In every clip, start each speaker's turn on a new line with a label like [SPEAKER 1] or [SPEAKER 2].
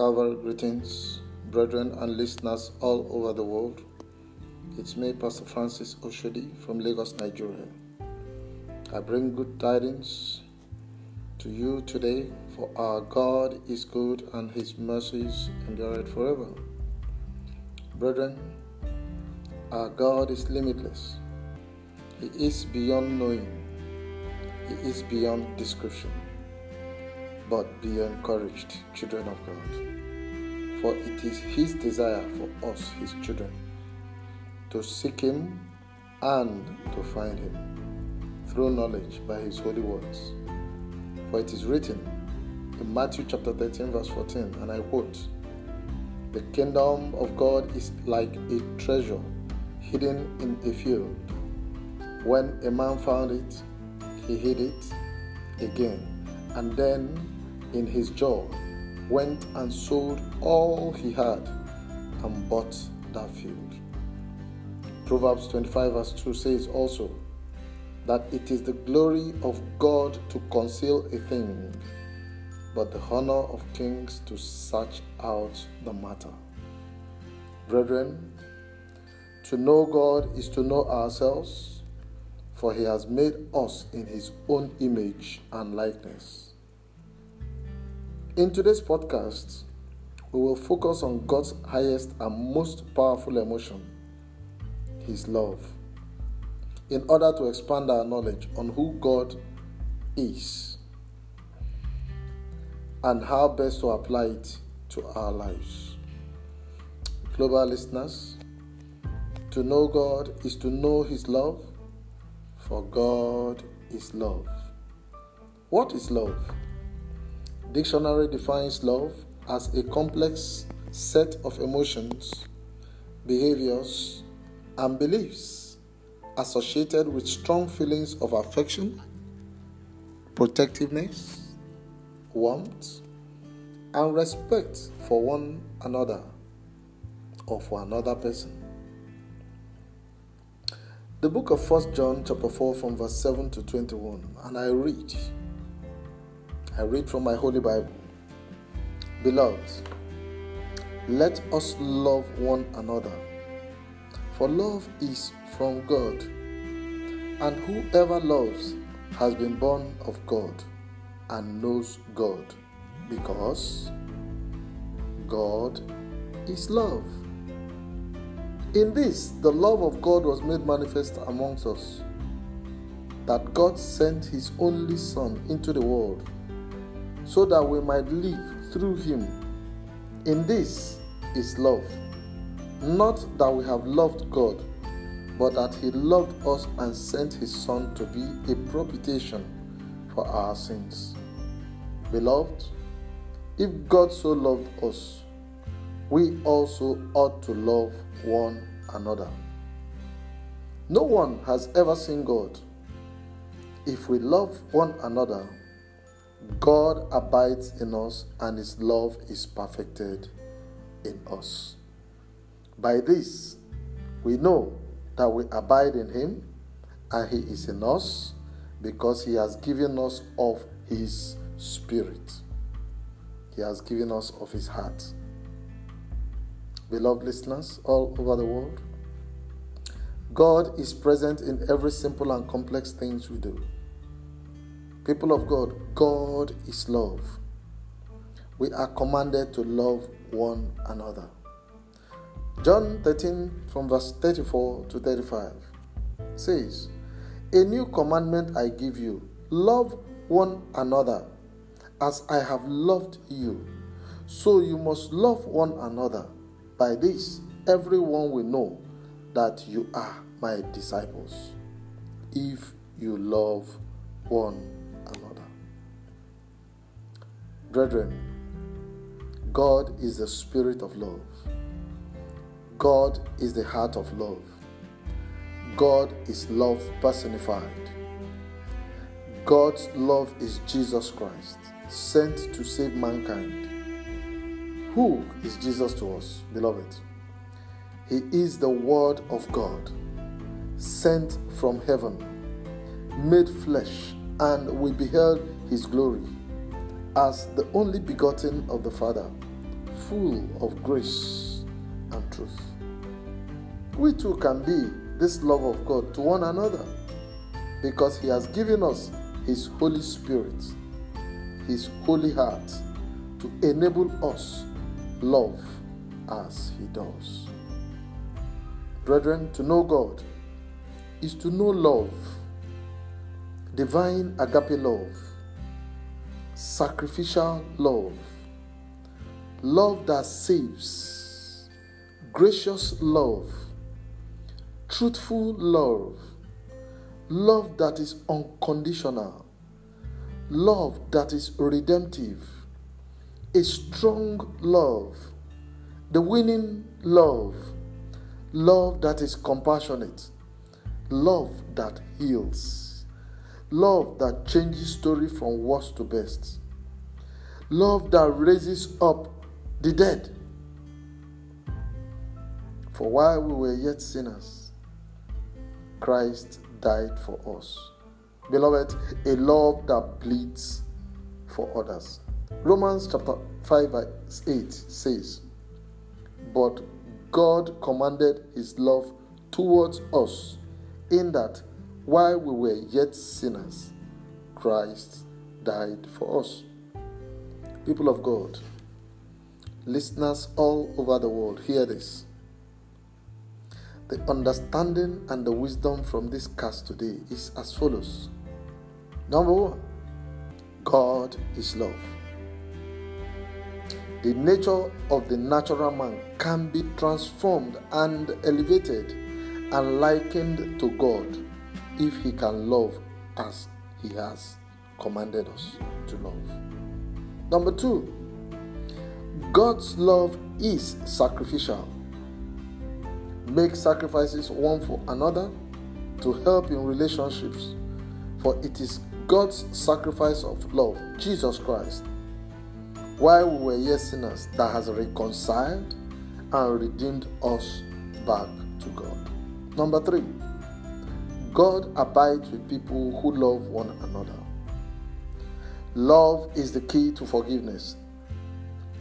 [SPEAKER 1] Calvary greetings, brethren and listeners all over the world. It's me, Pastor Francis Oshodi from Lagos, Nigeria. I bring good tidings to you today, for our God is good and his mercies endure forever. Brethren, our God is limitless. He is beyond knowing. He is beyond description. But be encouraged, children of God, for it is His desire for us, His children, to seek Him and to find Him through knowledge by His holy words. For it is written in Matthew chapter 13, verse 14, and I quote, The kingdom of God is like a treasure hidden in a field. When a man found it, he hid it again, and then in his jaw, went and sold all he had and bought that field. Proverbs 25, verse 2 says also that it is the glory of God to conceal a thing, but the honor of kings to search out the matter. Brethren, to know God is to know ourselves, for he has made us in his own image and likeness. In today's podcast, we will focus on God's highest and most powerful emotion, His love, in order to expand our knowledge on who God is and how best to apply it to our lives. Global listeners, to know God is to know His love, for God is love. What is love? Dictionary defines love as a complex set of emotions, behaviors, and beliefs associated with strong feelings of affection, protectiveness, warmth, and respect for one another or for another person. The book of 1 John chapter 4 from verse 7 to 21 and I read I read from my Holy Bible. Beloved, let us love one another, for love is from God, and whoever loves has been born of God and knows God, because God is love. In this, the love of God was made manifest amongst us, that God sent His only Son into the world so that we might live through him. In this is love. Not that we have loved God, but that he loved us and sent his Son to be a propitiation for our sins. Beloved, if God so loved us, we also ought to love one another. No one has ever seen God. If we love one another, God abides in us and his love is perfected in us. By this, we know that we abide in him and he is in us because he has given us of his spirit. He has given us of his heart. Beloved listeners all over the world, God is present in every simple and complex things we do. People of God, God is love. We are commanded to love one another. John 13, from verse 34 to 35, says, A new commandment I give you love one another as I have loved you. So you must love one another. By this, everyone will know that you are my disciples if you love one Brethren, God is the spirit of love. God is the heart of love. God is love personified. God's love is Jesus Christ, sent to save mankind. Who is Jesus to us, beloved? He is the Word of God, sent from heaven, made flesh, and we beheld his glory as the only begotten of the Father, full of grace and truth. We too can be this love of God to one another because He has given us His Holy Spirit, His Holy Heart to enable us love as He does. Brethren, to know God is to know love, divine agape love, sacrificial love, love that saves, gracious love, truthful love, love that is unconditional, love that is redemptive, a strong love, the winning love, love that is compassionate, love that heals, love that changes story from worst to best, love that raises up the dead. For while we were yet sinners, Christ died for us. Beloved, a love that bleeds for others. Romans chapter 5, verse 8 says, But God commanded his love towards us in that while we were yet sinners, Christ died for us. People of God, listeners all over the world, hear this. The understanding and the wisdom from this cast today is as follows. Number one, God is love. The nature of the natural man can be transformed and elevated and likened to God if he can love as he has commanded us to love. Number two, God's love is sacrificial. Make sacrifices one for another to help in relationships, for it is God's sacrifice of love, Jesus Christ, while we were yet sinners, that has reconciled and redeemed us back to God. Number three, God abides with people who love one another. Love is the key to forgiveness.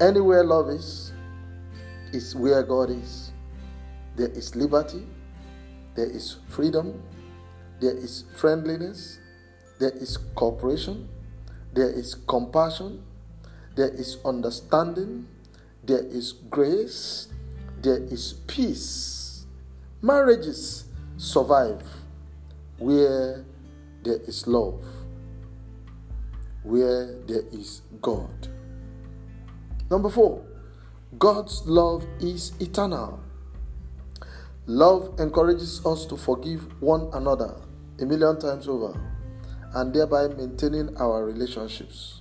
[SPEAKER 1] Anywhere love is, is where God is. There is liberty, there is freedom, there is friendliness, there is cooperation, there is compassion, there is understanding, there is grace, there is peace. Marriages survive where there is love, where there is God. Number four, God's love is eternal. Love encourages us to forgive one another a million times over and thereby maintaining our relationships,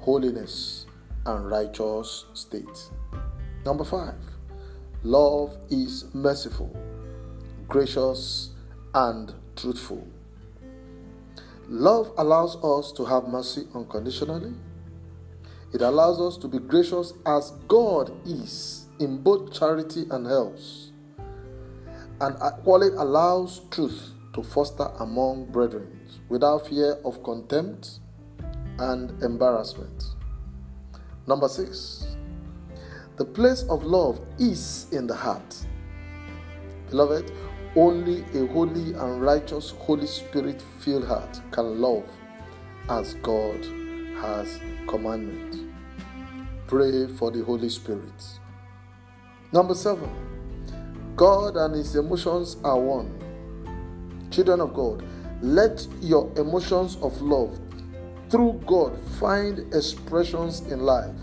[SPEAKER 1] holiness, and righteous state. Number five, love is merciful, gracious, and truthful. Love allows us to have mercy unconditionally. It allows us to be gracious as God is in both charity and helps. And equally allows truth to foster among brethren without fear of contempt and embarrassment. Number six, the place of love is in the heart. Beloved, only a holy and righteous Holy Spirit filled heart can love as God has commanded. Pray for the Holy Spirit. Number seven, God and His emotions are one. Children of God, let your emotions of love through God find expressions in life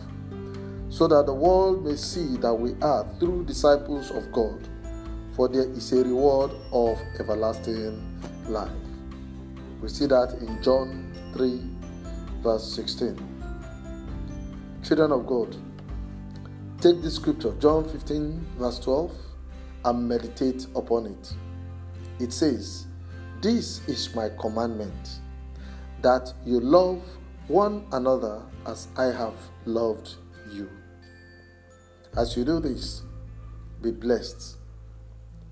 [SPEAKER 1] so that the world may see that we are through disciples of God for there is a reward of everlasting life. We see that in John 3, verse 16. Children of God, take this scripture, John 15, verse 12, and meditate upon it. It says, This is my commandment, that you love one another as I have loved you. As you do this, be blessed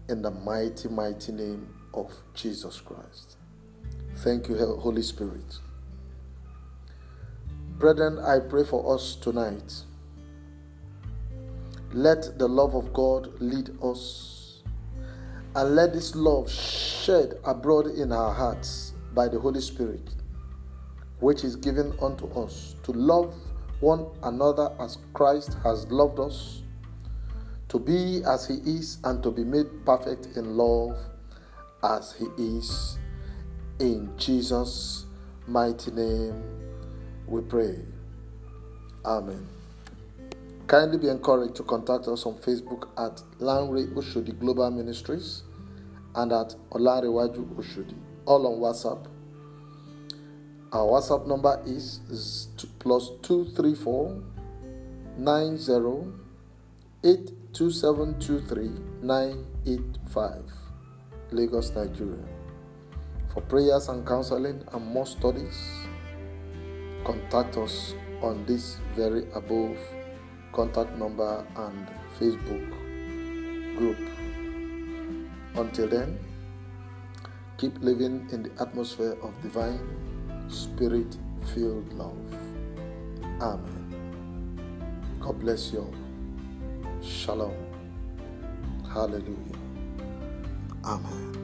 [SPEAKER 1] in the mighty, mighty name of Jesus Christ. Thank you, Holy Spirit. Brethren, I pray for us tonight Let the love of God lead us. And let this love shed abroad in our hearts by the Holy Spirit, which is given unto us to love one another as Christ has loved us, to be as He is, and to be made perfect in love as He is. In Jesus' mighty name we pray. Amen. Kindly be encouraged to contact us on Facebook at Lanre Oshodi Global Ministries and at Olarewaju Oshodi, all on WhatsApp. Our WhatsApp number is plus 234 90 82723 985, Lagos, Nigeria. For prayers and counseling and more studies, contact us on this very above contact number and Facebook group. Until then, keep living in the atmosphere of divine, spirit filled love. Amen. God bless you all. Shalom. Hallelujah. Amen.